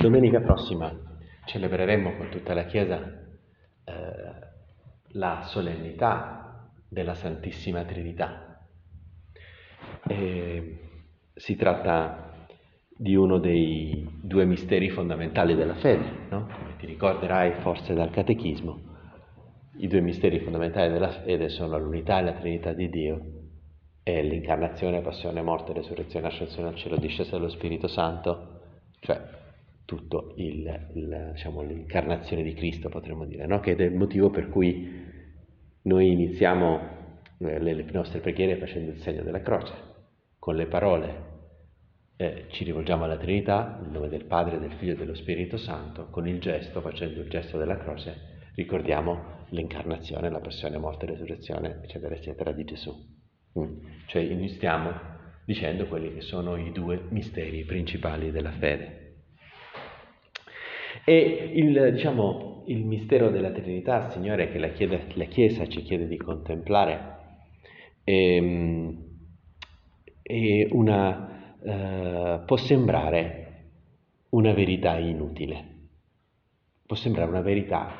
Domenica prossima celebreremo con tutta la Chiesa eh, la solennità della Santissima Trinità. E si tratta di uno dei due misteri fondamentali della fede, no? come ti ricorderai forse dal Catechismo. I due misteri fondamentali della fede sono l'unità e la Trinità di Dio e l'incarnazione, passione, morte, resurrezione, ascensione al cielo, discesa dello Spirito Santo, cioè tutto il, il, diciamo, l'incarnazione di Cristo, potremmo dire, no? che è il motivo per cui noi iniziamo eh, le, le, nostre preghiere facendo il segno della croce, con le parole eh, ci rivolgiamo alla Trinità, nel nome del Padre, del Figlio e dello Spirito Santo, con il gesto, facendo il gesto della croce, ricordiamo l'incarnazione, la passione, morte, resurrezione, eccetera, eccetera, di Gesù. Mm. Cioè iniziamo dicendo quelli che sono i due misteri principali della fede. E il, diciamo, il mistero della Trinità, Signore, che la, chiede, la Chiesa ci chiede di contemplare, è, è una, uh, può sembrare una verità inutile, può sembrare una verità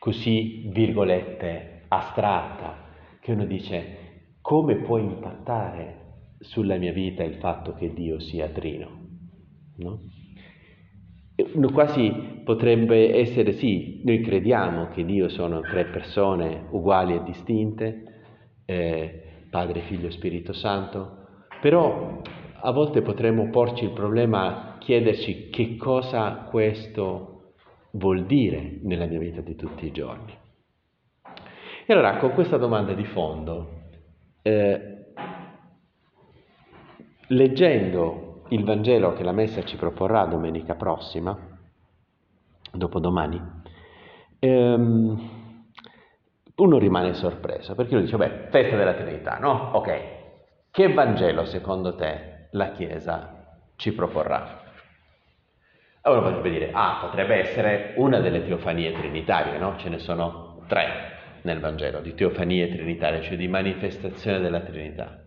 così, virgolette, astratta, che uno dice come può impattare sulla mia vita il fatto che Dio sia trino? No? Quasi potrebbe essere sì, noi crediamo che Dio sono tre persone uguali e distinte, eh, Padre, Figlio e Spirito Santo, però a volte potremmo porci il problema, chiederci che cosa questo vuol dire nella mia vita di tutti i giorni. E allora con questa domanda di fondo, eh, leggendo il Vangelo che la Messa ci proporrà domenica prossima, dopodomani, ehm, uno rimane sorpreso perché uno dice, beh, festa della Trinità, no? Ok, che Vangelo secondo te la Chiesa ci proporrà? Allora potrebbe dire, ah, potrebbe essere una delle teofanie trinitarie, no? Ce ne sono tre nel Vangelo, di teofanie trinitarie, cioè di manifestazione della Trinità,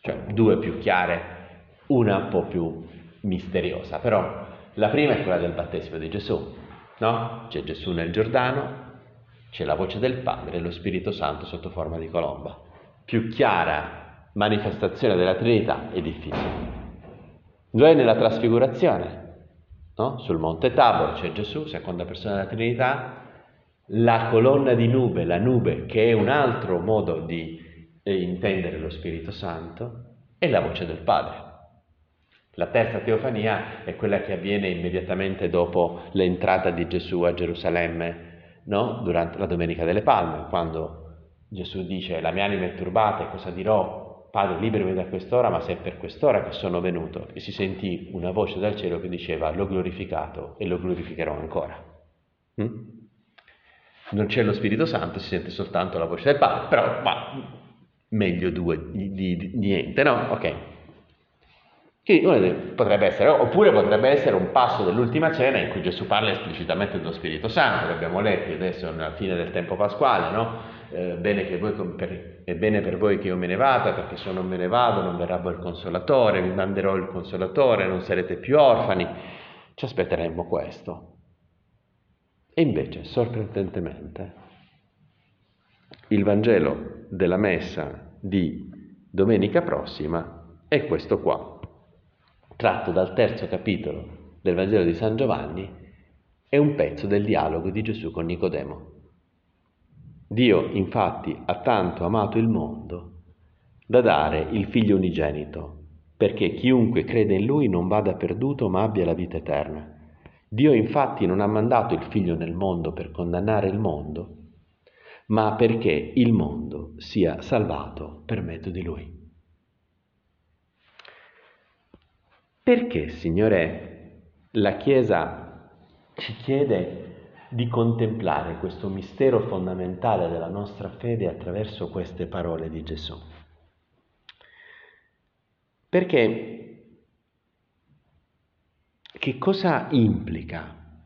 cioè due più chiare una un po' più misteriosa, però la prima è quella del battesimo di Gesù, no? C'è Gesù nel Giordano, c'è la voce del Padre e lo Spirito Santo sotto forma di colomba. Più chiara manifestazione della Trinità è difficile. Due nella trasfigurazione, no? Sul monte Tabor c'è Gesù, seconda persona della Trinità, la colonna di nube, la nube che è un altro modo di eh, intendere lo Spirito Santo, e la voce del Padre. La terza teofania è quella che avviene immediatamente dopo l'entrata di Gesù a Gerusalemme, no? durante la Domenica delle Palme, quando Gesù dice la mia anima è turbata e cosa dirò? Padre, liberami da quest'ora, ma se è per quest'ora che sono venuto. E si sentì una voce dal cielo che diceva l'ho glorificato e lo glorificherò ancora. Mm? Non c'è lo Spirito Santo, si sente soltanto la voce del Padre, però ma, meglio due di, di, di niente, no? Ok. Quindi potrebbe essere, oppure potrebbe essere un passo dell'ultima cena in cui Gesù parla esplicitamente dello Spirito Santo, che abbiamo letto adesso alla fine del tempo pasquale, no? Eh, bene per, è bene per voi che io me ne vada, perché se non me ne vado non verrà il consolatore, vi manderò il consolatore, non sarete più orfani. Ci aspetteremmo questo. E invece, sorprendentemente, il Vangelo della Messa di domenica prossima è questo qua tratto dal terzo capitolo del Vangelo di San Giovanni, è un pezzo del dialogo di Gesù con Nicodemo. Dio infatti ha tanto amato il mondo da dare il figlio unigenito, perché chiunque crede in lui non vada perduto ma abbia la vita eterna. Dio infatti non ha mandato il figlio nel mondo per condannare il mondo, ma perché il mondo sia salvato per mezzo di lui. Perché, Signore, la Chiesa ci chiede di contemplare questo mistero fondamentale della nostra fede attraverso queste parole di Gesù? Perché che cosa implica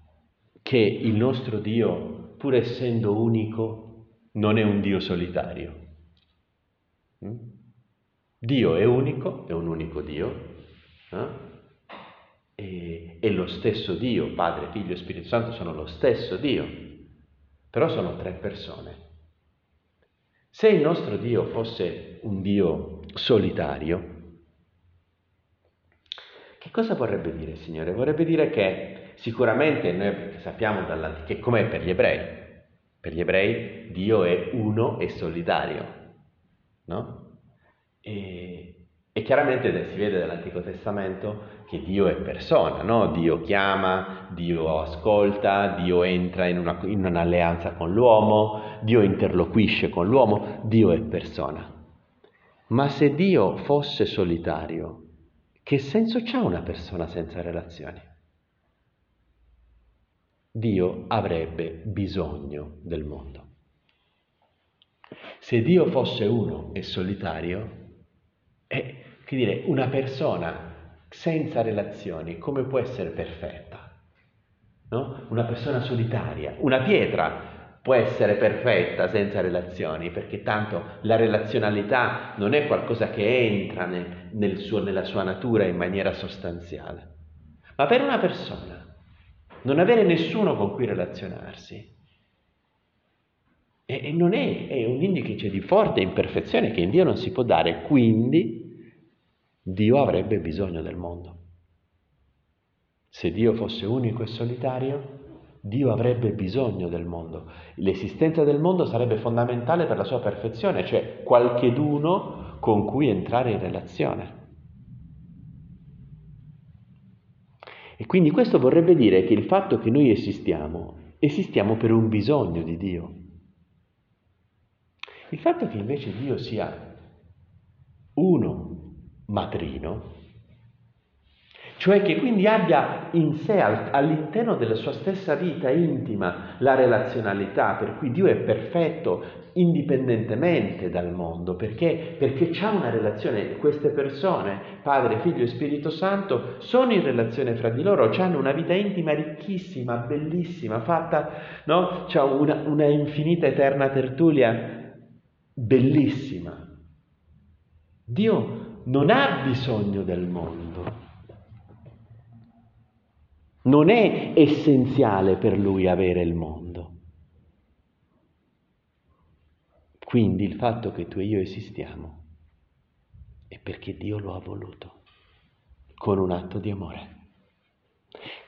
che il nostro Dio, pur essendo unico, non è un Dio solitario? Mm? Dio è unico, è un unico Dio, eh? E, è lo stesso Dio, Padre, Figlio e Spirito Santo sono lo stesso Dio, però sono tre persone. Se il nostro Dio fosse un Dio solitario, che cosa vorrebbe dire, Signore? Vorrebbe dire che sicuramente noi sappiamo che com'è per gli ebrei. Per gli ebrei Dio è uno e solitario, no? E, e chiaramente si vede dall'Antico Testamento che Dio è persona, no? Dio chiama, Dio ascolta, Dio entra in, una, in un'alleanza con l'uomo, Dio interloquisce con l'uomo, Dio è persona. Ma se Dio fosse solitario, che senso c'ha una persona senza relazioni? Dio avrebbe bisogno del mondo. Se Dio fosse uno e solitario, è che dire, una persona senza relazioni come può essere perfetta? No? Una persona solitaria, una pietra può essere perfetta senza relazioni, perché tanto la relazionalità non è qualcosa che entra nel, nel suo, nella sua natura in maniera sostanziale. Ma per una persona, non avere nessuno con cui relazionarsi, e, non è, è un indice di forte imperfezione che in Dio non si può dare, quindi Dio avrebbe bisogno del mondo. Se Dio fosse unico e solitario, Dio avrebbe bisogno del mondo. L'esistenza del mondo sarebbe fondamentale per la sua perfezione, cioè qualcheduno con cui entrare in relazione. E quindi questo vorrebbe dire che il fatto che noi esistiamo, esistiamo per un bisogno di Dio. Il fatto che invece Dio sia uno matrino, cioè che quindi abbia in sé, all'interno della sua stessa vita intima, la relazionalità, per cui Dio è perfetto indipendentemente dal mondo, perché? Perché c'è una relazione, queste persone, Padre, Figlio e Spirito Santo, sono in relazione fra di loro, hanno una vita intima ricchissima, bellissima, fatta, no? C'è una, una infinita eterna tertulia bellissima. Dio non ha bisogno del mondo, non è essenziale per lui avere il mondo. Quindi il fatto che tu e io esistiamo è perché Dio lo ha voluto, con un atto di amore,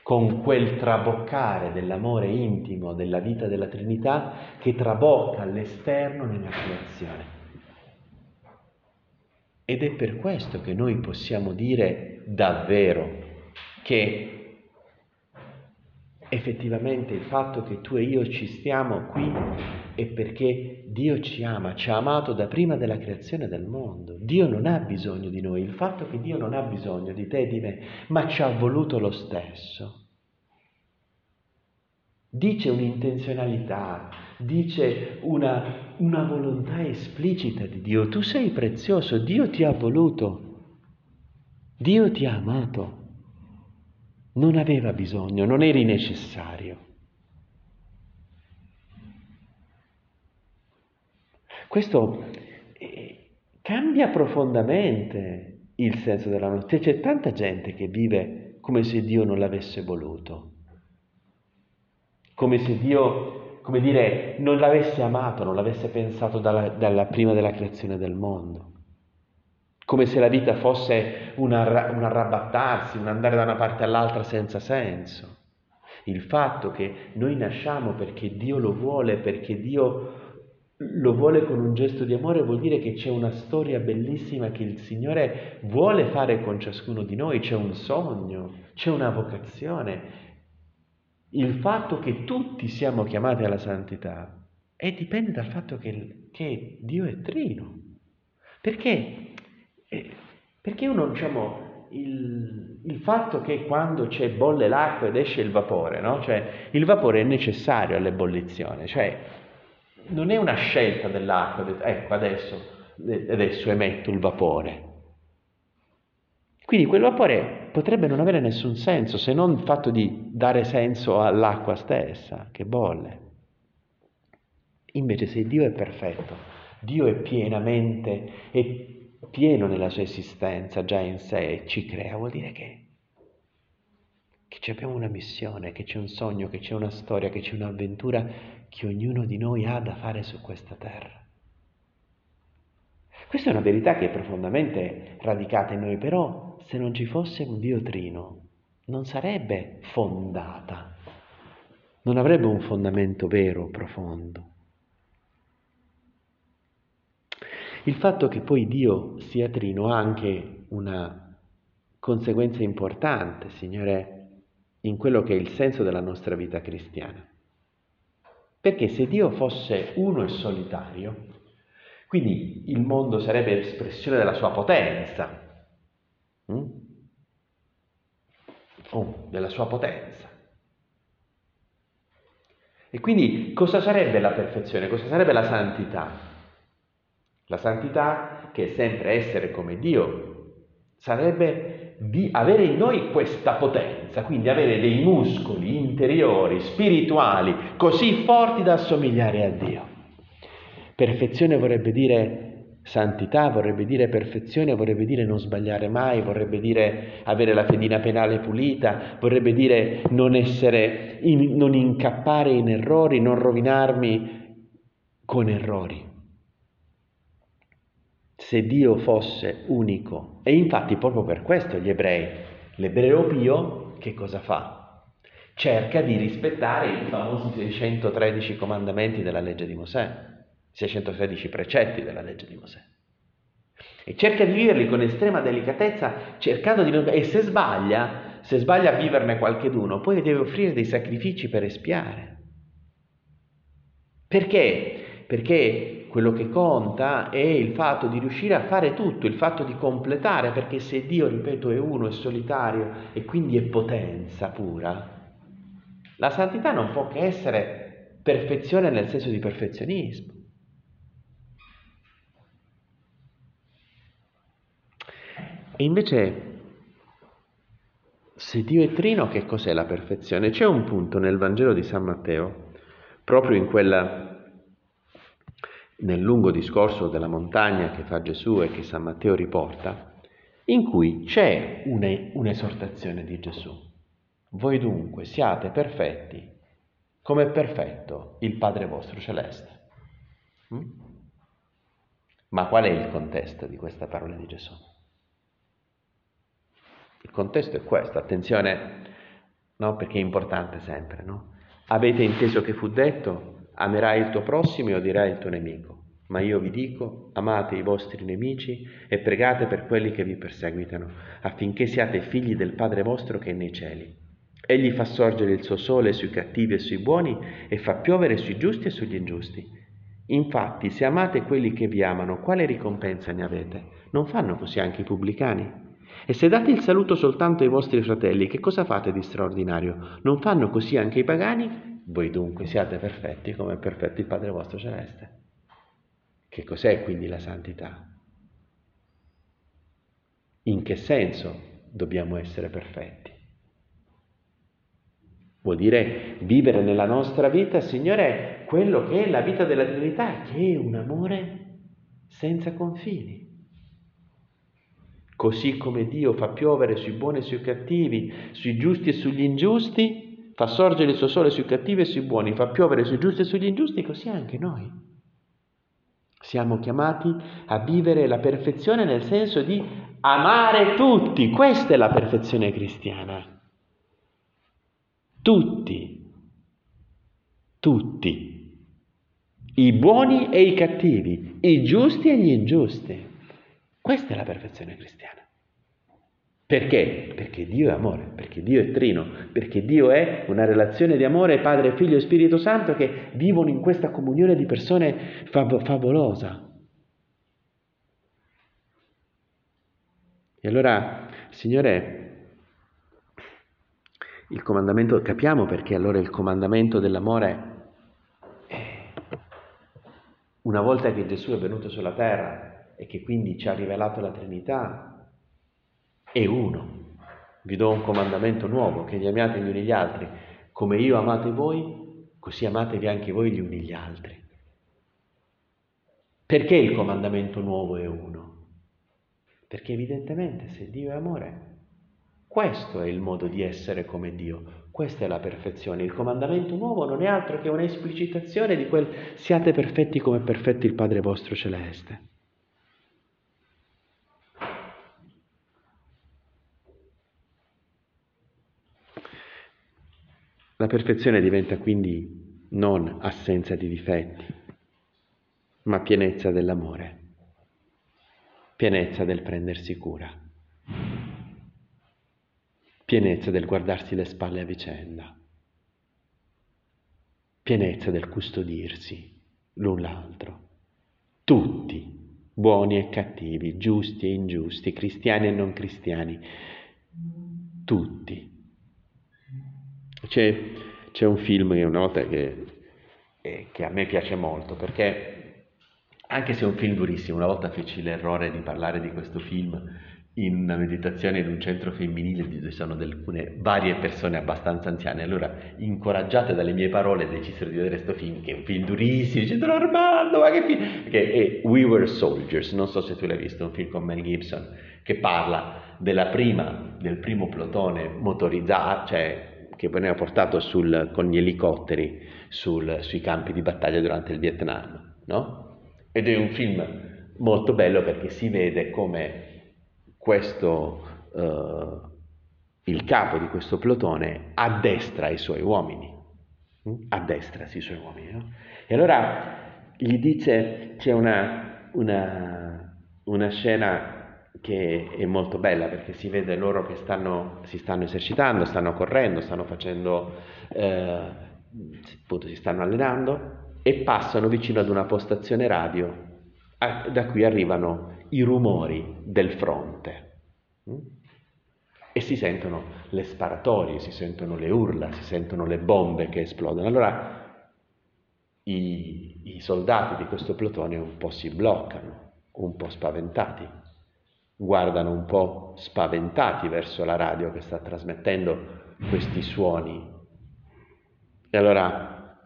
con quel traboccare dell'amore intimo della vita della Trinità che trabocca all'esterno nella creazione. Ed è per questo che noi possiamo dire davvero che effettivamente il fatto che tu e io ci stiamo qui è perché Dio ci ama, ci ha amato da prima della creazione del mondo. Dio non ha bisogno di noi, il fatto che Dio non ha bisogno di te e di me, ma ci ha voluto lo stesso. Dice un'intenzionalità, dice una, una volontà esplicita di Dio. Tu sei prezioso, Dio ti ha voluto, Dio ti ha amato. Non aveva bisogno, non eri necessario. Questo eh, cambia profondamente il senso della notte. C'è tanta gente che vive come se Dio non l'avesse voluto, come se Dio, come dire, non l'avesse amato, non l'avesse pensato dalla, dalla prima della creazione del mondo come se la vita fosse un, arra- un arrabattarsi, un andare da una parte all'altra senza senso. Il fatto che noi nasciamo perché Dio lo vuole, perché Dio lo vuole con un gesto di amore, vuol dire che c'è una storia bellissima che il Signore vuole fare con ciascuno di noi, c'è un sogno, c'è una vocazione. Il fatto che tutti siamo chiamati alla santità e dipende dal fatto che, che Dio è trino. Perché perché uno, diciamo, il, il, fatto che quando c'è bolle l'acqua ed esce il vapore, no? Cioè, il vapore è necessario all'ebollizione, cioè non è una scelta dell'acqua, ecco adesso, adesso emetto il vapore. Quindi quel vapore potrebbe non avere nessun senso se non il fatto di dare senso all'acqua stessa che bolle. Invece se Dio è perfetto, Dio è pienamente, è pieno nella sua esistenza già in sé e ci crea, vuol dire che, che abbiamo una missione, che c'è un sogno, che c'è una storia, che c'è un'avventura che ognuno di noi ha da fare su questa terra. Questa è una verità che è profondamente radicata in noi, però se non ci fosse un Dio trino non sarebbe fondata, non avrebbe un fondamento vero, profondo. Il fatto che poi Dio sia trino ha anche una conseguenza importante, Signore, in quello che è il senso della nostra vita cristiana. Perché se Dio fosse uno e solitario, quindi il mondo sarebbe espressione della sua potenza, hm? oh, della sua potenza. E quindi cosa sarebbe la perfezione? Cosa sarebbe la santità? La santità, che è sempre essere come Dio, sarebbe di avere in noi questa potenza, quindi avere dei muscoli interiori, spirituali, così forti da assomigliare a Dio. Perfezione vorrebbe dire santità, vorrebbe dire perfezione, vorrebbe dire non sbagliare mai, vorrebbe dire avere la fedina penale pulita, vorrebbe dire non, essere, in, non incappare in errori, non rovinarmi con errori. Se Dio fosse unico, e infatti proprio per questo gli ebrei, l'ebreo pio che cosa fa? Cerca di rispettare i famosi 613 comandamenti della legge di Mosè 613 precetti della legge di Mosè. E cerca di viverli con estrema delicatezza, cercando di non... E se sbaglia, se sbaglia a viverne qualcheduno, poi deve offrire dei sacrifici per espiare. Perché? Perché quello che conta è il fatto di riuscire a fare tutto, il fatto di completare, perché se Dio, ripeto, è uno, è solitario e quindi è potenza pura, la santità non può che essere perfezione nel senso di perfezionismo. E invece, se Dio è trino, che cos'è la perfezione? C'è un punto nel Vangelo di San Matteo, proprio in quella, nel lungo discorso della montagna che fa Gesù e che San Matteo riporta, in cui c'è un'esortazione di Gesù. Voi dunque siate perfetti come è perfetto il Padre vostro celeste. Mm? Ma qual è il contesto di questa parola di Gesù? Il contesto è questo, attenzione, no? perché è importante sempre. No? Avete inteso che fu detto, amerai il tuo prossimo e odierai il tuo nemico. Ma io vi dico, amate i vostri nemici e pregate per quelli che vi perseguitano, affinché siate figli del Padre vostro che è nei cieli. Egli fa sorgere il suo sole sui cattivi e sui buoni e fa piovere sui giusti e sugli ingiusti. Infatti, se amate quelli che vi amano, quale ricompensa ne avete? Non fanno così anche i pubblicani? E se date il saluto soltanto ai vostri fratelli, che cosa fate di straordinario? Non fanno così anche i pagani? Voi dunque siate perfetti come è perfetto il Padre vostro celeste. Che cos'è quindi la santità? In che senso dobbiamo essere perfetti? Vuol dire vivere nella nostra vita, Signore, quello che è la vita della Trinità, che è un amore senza confini. Così come Dio fa piovere sui buoni e sui cattivi, sui giusti e sugli ingiusti, fa sorgere il suo sole sui cattivi e sui buoni, fa piovere sui giusti e sugli ingiusti, così anche noi. Siamo chiamati a vivere la perfezione nel senso di amare tutti. Questa è la perfezione cristiana. Tutti, tutti, i buoni e i cattivi, i giusti e gli ingiusti. Questa è la perfezione cristiana. Perché? Perché Dio è amore, perché Dio è trino, perché Dio è una relazione di amore Padre, Figlio e Spirito Santo che vivono in questa comunione di persone fav- favolosa. E allora, Signore, il comandamento, capiamo perché allora il comandamento dell'amore, una volta che Gesù è venuto sulla terra, e che quindi ci ha rivelato la Trinità, è uno. Vi do un comandamento nuovo, che vi amiate gli uni gli altri. Come io amate voi, così amatevi anche voi gli uni gli altri. Perché il comandamento nuovo è uno? Perché evidentemente se Dio è amore, Questo è il modo di essere come Dio, questa è la perfezione. Il comandamento nuovo non è altro che un'esplicitazione di quel siate perfetti come è perfetto il Padre vostro celeste. La perfezione diventa quindi non assenza di difetti, ma pienezza dell'amore, pienezza del prendersi cura, pienezza del guardarsi le spalle a vicenda, pienezza del custodirsi l'un l'altro, tutti, buoni e cattivi, giusti e ingiusti, cristiani e non cristiani, tutti c'è, c'è un film che una volta che, eh, che a me piace molto perché anche se è un film durissimo, una volta feci l'errore di parlare di questo film in una meditazione in un centro femminile dove sono alcune varie persone abbastanza anziane. Allora, incoraggiate dalle mie parole, decisero di vedere questo film, che è un film durissimo, dicendo Armando, ma che film! Che è We Were Soldiers, non so se tu l'hai visto, un film con Mel Gibson, che parla prima, del primo plotone motorizzato, cioè che veniva portato sul, con gli elicotteri sul, sui campi di battaglia durante il Vietnam. No? Ed è un film molto bello perché si vede come questo, uh, il capo di questo plotone addestra i suoi uomini. Mm? Addestra i suoi uomini. No? E allora gli dice, c'è una, una, una scena che è molto bella perché si vede loro che stanno, si stanno esercitando, stanno correndo, stanno facendo, eh, appunto si stanno allenando e passano vicino ad una postazione radio a, da cui arrivano i rumori del fronte mm? e si sentono le sparatorie, si sentono le urla, si sentono le bombe che esplodono. Allora i, i soldati di questo plotone un po' si bloccano, un po' spaventati guardano un po' spaventati verso la radio che sta trasmettendo questi suoni. E allora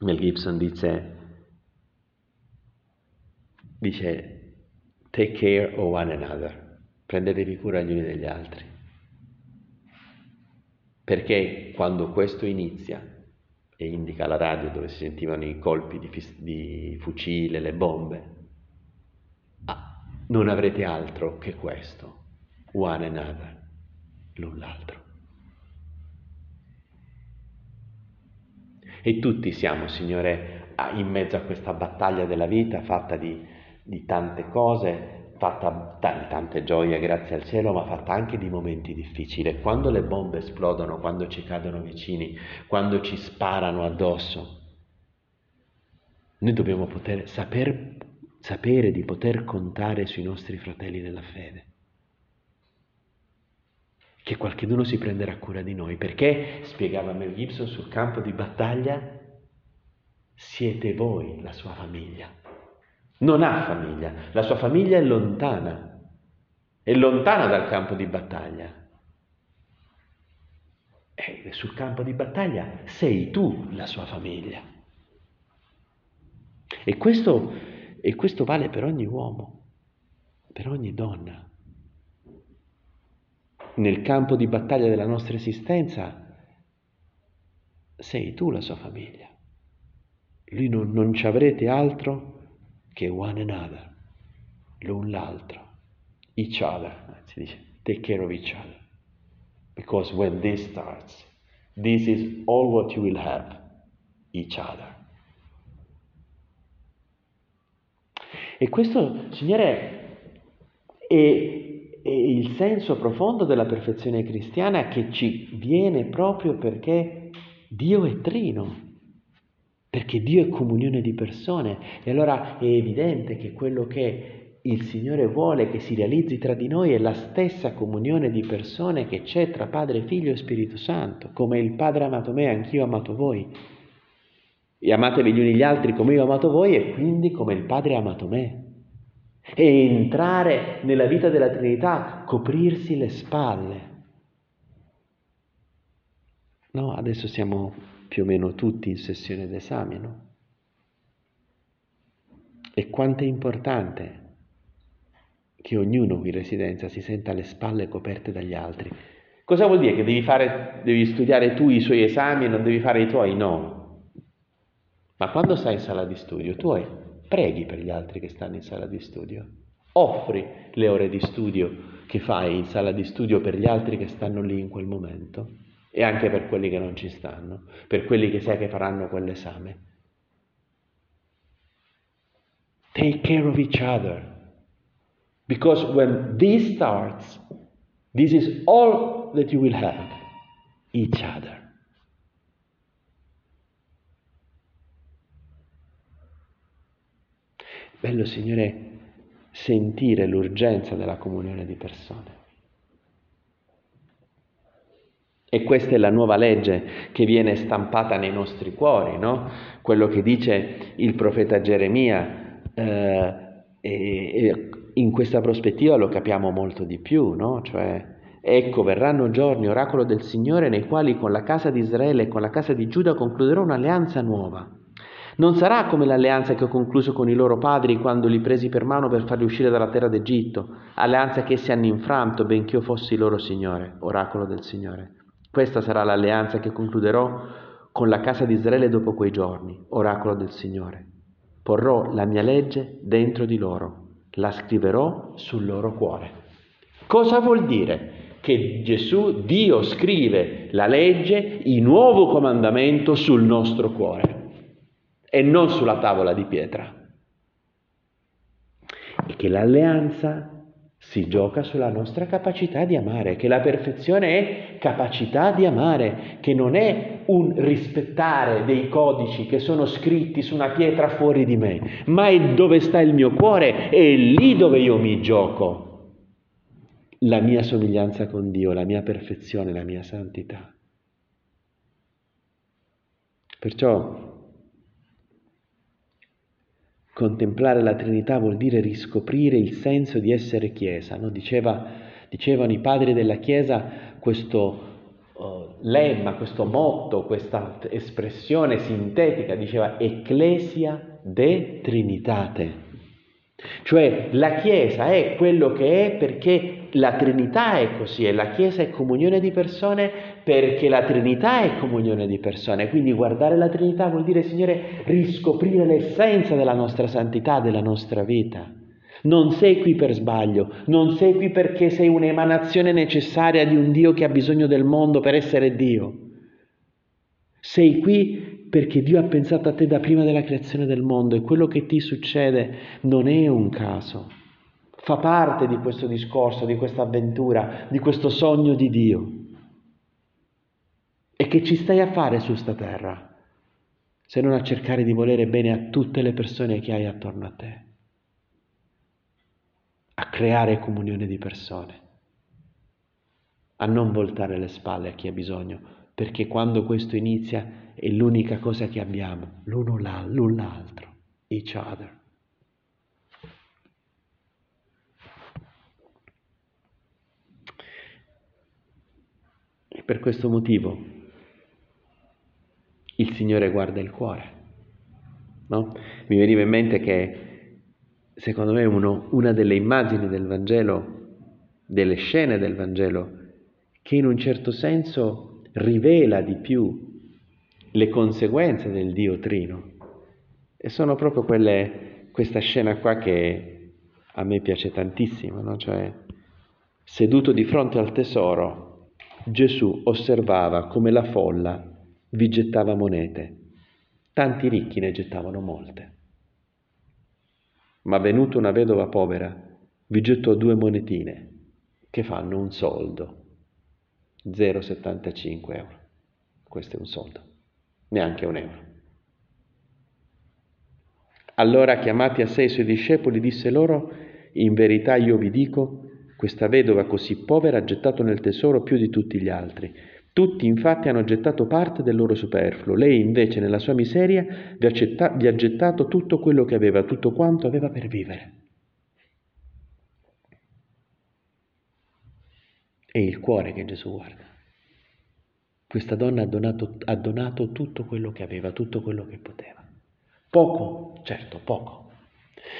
Mel Gibson dice, dice take care of one another, prendetevi cura gli uni degli altri. Perché quando questo inizia, e indica la radio dove si sentivano i colpi di, di fucile, le bombe, non avrete altro che questo, one another, l'un l'altro. E tutti siamo, Signore, in mezzo a questa battaglia della vita fatta di, di tante cose, fatta di tante gioie, grazie al cielo, ma fatta anche di momenti difficili. Quando le bombe esplodono, quando ci cadono vicini, quando ci sparano addosso, noi dobbiamo poter saper sapere di poter contare sui nostri fratelli nella fede. Che qualcuno si prenderà cura di noi, perché, spiegava Mel Gibson sul campo di battaglia, siete voi la sua famiglia. Non ha famiglia, la sua famiglia è lontana, è lontana dal campo di battaglia. E sul campo di battaglia sei tu la sua famiglia. E questo e questo vale per ogni uomo, per ogni donna. Nel campo di battaglia della nostra esistenza sei tu la sua famiglia. Lui non, non ci avrete altro che one another, l'un l'altro, each other, si dice, take care of each other. Because when this starts, this is all what you will have, each other. E questo, Signore, è, è il senso profondo della perfezione cristiana che ci viene proprio perché Dio è trino, perché Dio è comunione di persone. E allora è evidente che quello che il Signore vuole che si realizzi tra di noi è la stessa comunione di persone che c'è tra Padre, Figlio e Spirito Santo, come il Padre ha amato me, anch'io ho amato voi e amatevi gli uni gli altri come io ho amato voi e quindi come il Padre ha amato me. E entrare nella vita della Trinità, coprirsi le spalle. No, adesso siamo più o meno tutti in sessione d'esame, no? E quanto è importante che ognuno qui in residenza si senta le spalle coperte dagli altri, Cosa vuol dire? Che devi, fare, devi studiare tu i suoi esami e non devi fare i tuoi? No. Ma quando stai in sala di studio, tu hai, preghi per gli altri che stanno in sala di studio. Offri le ore di studio che fai in sala di studio per gli altri che stanno lì in quel momento e anche per quelli che non ci stanno, per quelli che sai che faranno quell'esame. Take care of each other. Because when this starts, this is all that you will have each other. Bello, Signore, sentire l'urgenza della comunione di persone. E questa è la nuova legge che viene stampata nei nostri cuori, no? Quello che dice il profeta Geremia, eh, e, in questa prospettiva lo capiamo molto di più, no? Cioè, Ecco, verranno giorni, oracolo del Signore, nei quali con la casa di Israele e con la casa di Giuda concluderò un'alleanza nuova. Non sarà come l'alleanza che ho concluso con i loro padri quando li presi per mano per farli uscire dalla terra d'Egitto, alleanza che essi hanno infranto benché io fossi loro Signore, oracolo del Signore. Questa sarà l'alleanza che concluderò con la casa di Israele dopo quei giorni, oracolo del Signore. Porrò la mia legge dentro di loro, la scriverò sul loro cuore. Cosa vuol dire? che Gesù, Dio scrive la legge, il nuovo comandamento sul nostro cuore e non sulla tavola di pietra. E che l'alleanza si gioca sulla nostra capacità di amare, che la perfezione è capacità di amare, che non è un rispettare dei codici che sono scritti su una pietra fuori di me, ma è dove sta il mio cuore, è lì dove io mi gioco la mia somiglianza con Dio, la mia perfezione, la mia santità. Perciò contemplare la Trinità vuol dire riscoprire il senso di essere Chiesa. No? Diceva, dicevano i padri della Chiesa questo uh, lemma, questo motto, questa espressione sintetica, diceva Ecclesia de Trinitate. Cioè la Chiesa è quello che è perché la Trinità è così e la Chiesa è comunione di persone perché la Trinità è comunione di persone. Quindi guardare la Trinità vuol dire, Signore, riscoprire l'essenza della nostra santità, della nostra vita. Non sei qui per sbaglio, non sei qui perché sei un'emanazione necessaria di un Dio che ha bisogno del mondo per essere Dio. Sei qui perché Dio ha pensato a te da prima della creazione del mondo e quello che ti succede non è un caso fa parte di questo discorso, di questa avventura, di questo sogno di Dio. E che ci stai a fare su sta terra, se non a cercare di volere bene a tutte le persone che hai attorno a te, a creare comunione di persone, a non voltare le spalle a chi ha bisogno, perché quando questo inizia è l'unica cosa che abbiamo, l'uno l'un l'altro, each other. Per questo motivo il Signore guarda il cuore. No? Mi veniva in mente che secondo me uno, una delle immagini del Vangelo, delle scene del Vangelo, che in un certo senso rivela di più le conseguenze del Dio Trino, e sono proprio quelle, questa scena qua che a me piace tantissimo, no? cioè seduto di fronte al tesoro, Gesù osservava come la folla vi gettava monete. Tanti ricchi ne gettavano molte. Ma venuta una vedova povera, vi gettò due monetine che fanno un soldo, 0,75 euro. Questo è un soldo, neanche un euro. Allora chiamati a sé i suoi discepoli disse loro, in verità io vi dico, questa vedova così povera ha gettato nel tesoro più di tutti gli altri. Tutti infatti hanno gettato parte del loro superfluo, lei invece nella sua miseria vi ha, vi ha gettato tutto quello che aveva, tutto quanto aveva per vivere. È il cuore che Gesù guarda. Questa donna ha donato, ha donato tutto quello che aveva, tutto quello che poteva. Poco, certo, poco,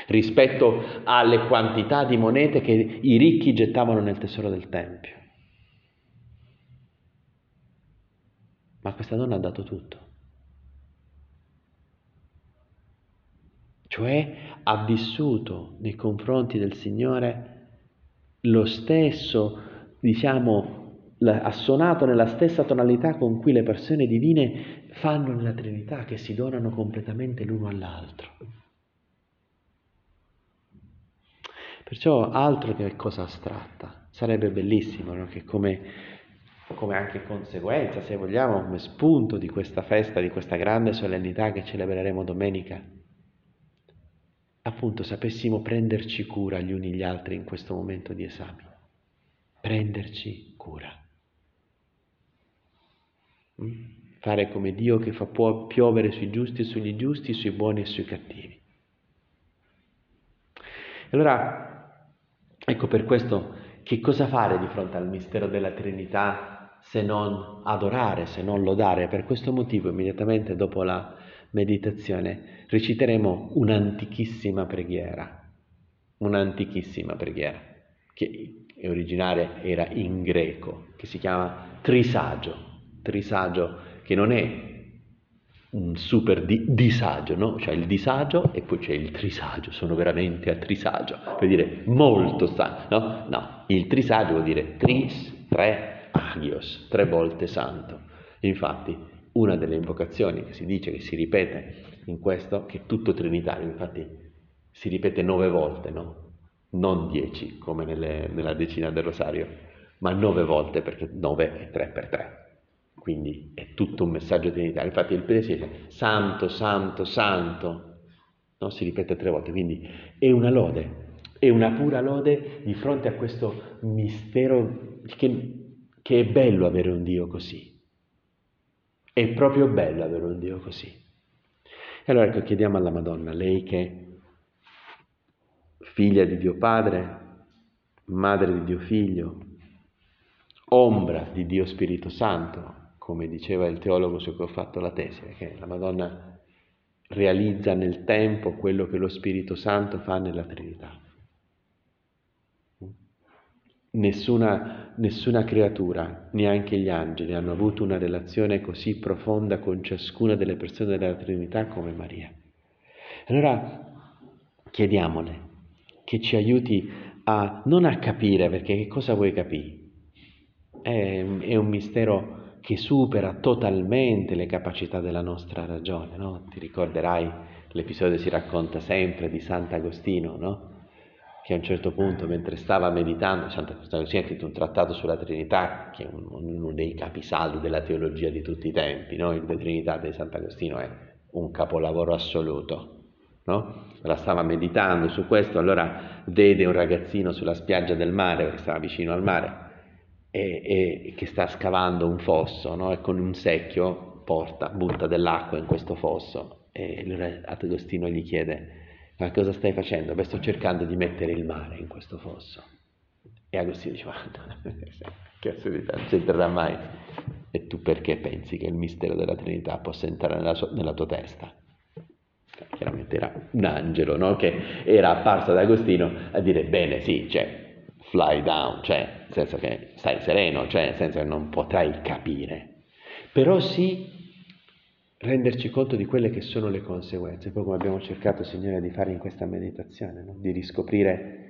rispetto alle quantità di monete che i ricchi gettavano nel tesoro del Tempio. ma questa donna ha dato tutto. Cioè ha vissuto nei confronti del Signore lo stesso, diciamo, ha suonato nella stessa tonalità con cui le persone divine fanno nella Trinità, che si donano completamente l'uno all'altro. Perciò altro che cosa astratta. Sarebbe bellissimo no? che come, come anche conseguenza, se vogliamo, come spunto di questa festa, di questa grande solennità che celebreremo domenica, appunto sapessimo prenderci cura gli uni gli altri in questo momento di esame. Prenderci cura. Mm? Fare come Dio che fa piovere sui giusti e sugli giusti, sui buoni e sui cattivi. Allora, ecco per questo che cosa fare di fronte al mistero della Trinità se non adorare, se non lodare. Per questo motivo, immediatamente dopo la meditazione, reciteremo un'antichissima preghiera, un'antichissima preghiera, che è originaria era in greco, che si chiama trisagio, trisagio che non è un super di, disagio, no? C'è il disagio e poi c'è il trisagio, sono veramente a trisagio, vuol dire molto santo, no? No, il trisagio vuol dire tris, tre, agios, tre volte santo. Infatti, una delle invocazioni che si dice, che si ripete in questo, che è tutto trinitario, infatti si ripete nove volte, no? Non dieci, come nelle, nella decina del rosario, ma nove volte, perché nove è tre per tre. Quindi è tutto un messaggio trinitario. Infatti il dice santo, santo, santo, no? si ripete tre volte, quindi è una lode, è una pura lode di fronte a questo mistero che, che è bello avere un Dio così. È proprio bello avere un Dio così. E allora ecco, chiediamo alla Madonna, lei che è figlia di Dio Padre, madre di Dio Figlio, ombra di Dio Spirito Santo, come diceva il teologo su cui ho fatto la tesi, che la Madonna realizza nel tempo quello che lo Spirito Santo fa nella Trinità. Nessuna, nessuna, creatura, neanche gli angeli, hanno avuto una relazione così profonda con ciascuna delle persone della Trinità come Maria. Allora chiediamole che ci aiuti a non a capire, perché che cosa vuoi capire? È, è un mistero che supera totalmente le capacità della nostra ragione, no? Ti ricorderai l'episodio si racconta sempre di Sant'Agostino, no? che a un certo punto, mentre stava meditando, Sant'Agostino ha scritto un trattato sulla Trinità, che è uno dei capisaldi della teologia di tutti i tempi, no? il Trinità di Sant'Agostino è un capolavoro assoluto. No? La stava meditando su questo, allora vede un ragazzino sulla spiaggia del mare, perché stava vicino al mare, e, e che sta scavando un fosso, no? e con un secchio porta, butta dell'acqua in questo fosso, e allora Agostino gli chiede, ma cosa stai facendo? Beh, sto cercando di mettere il mare in questo fosso. E Agostino dice, guarda, che assurdità, non c'entrerà mai. E tu perché pensi che il mistero della Trinità possa entrare nella, sua, nella tua testa? Chiaramente era un angelo, no? Che era apparso ad Agostino a dire, bene, sì, cioè, fly down, cioè, nel senso che stai sereno, cioè, nel senso che non potrai capire. Però sì renderci conto di quelle che sono le conseguenze, poi come abbiamo cercato, Signore, di fare in questa meditazione, no? di riscoprire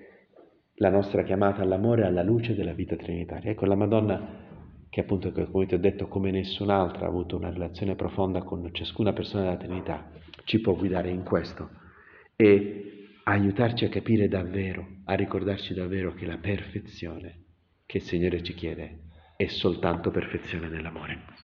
la nostra chiamata all'amore alla luce della vita trinitaria. Ecco, la Madonna, che appunto, come ti ho detto, come nessun'altra ha avuto una relazione profonda con ciascuna persona della Trinità, ci può guidare in questo e aiutarci a capire davvero, a ricordarci davvero che la perfezione che il Signore ci chiede è soltanto perfezione nell'amore.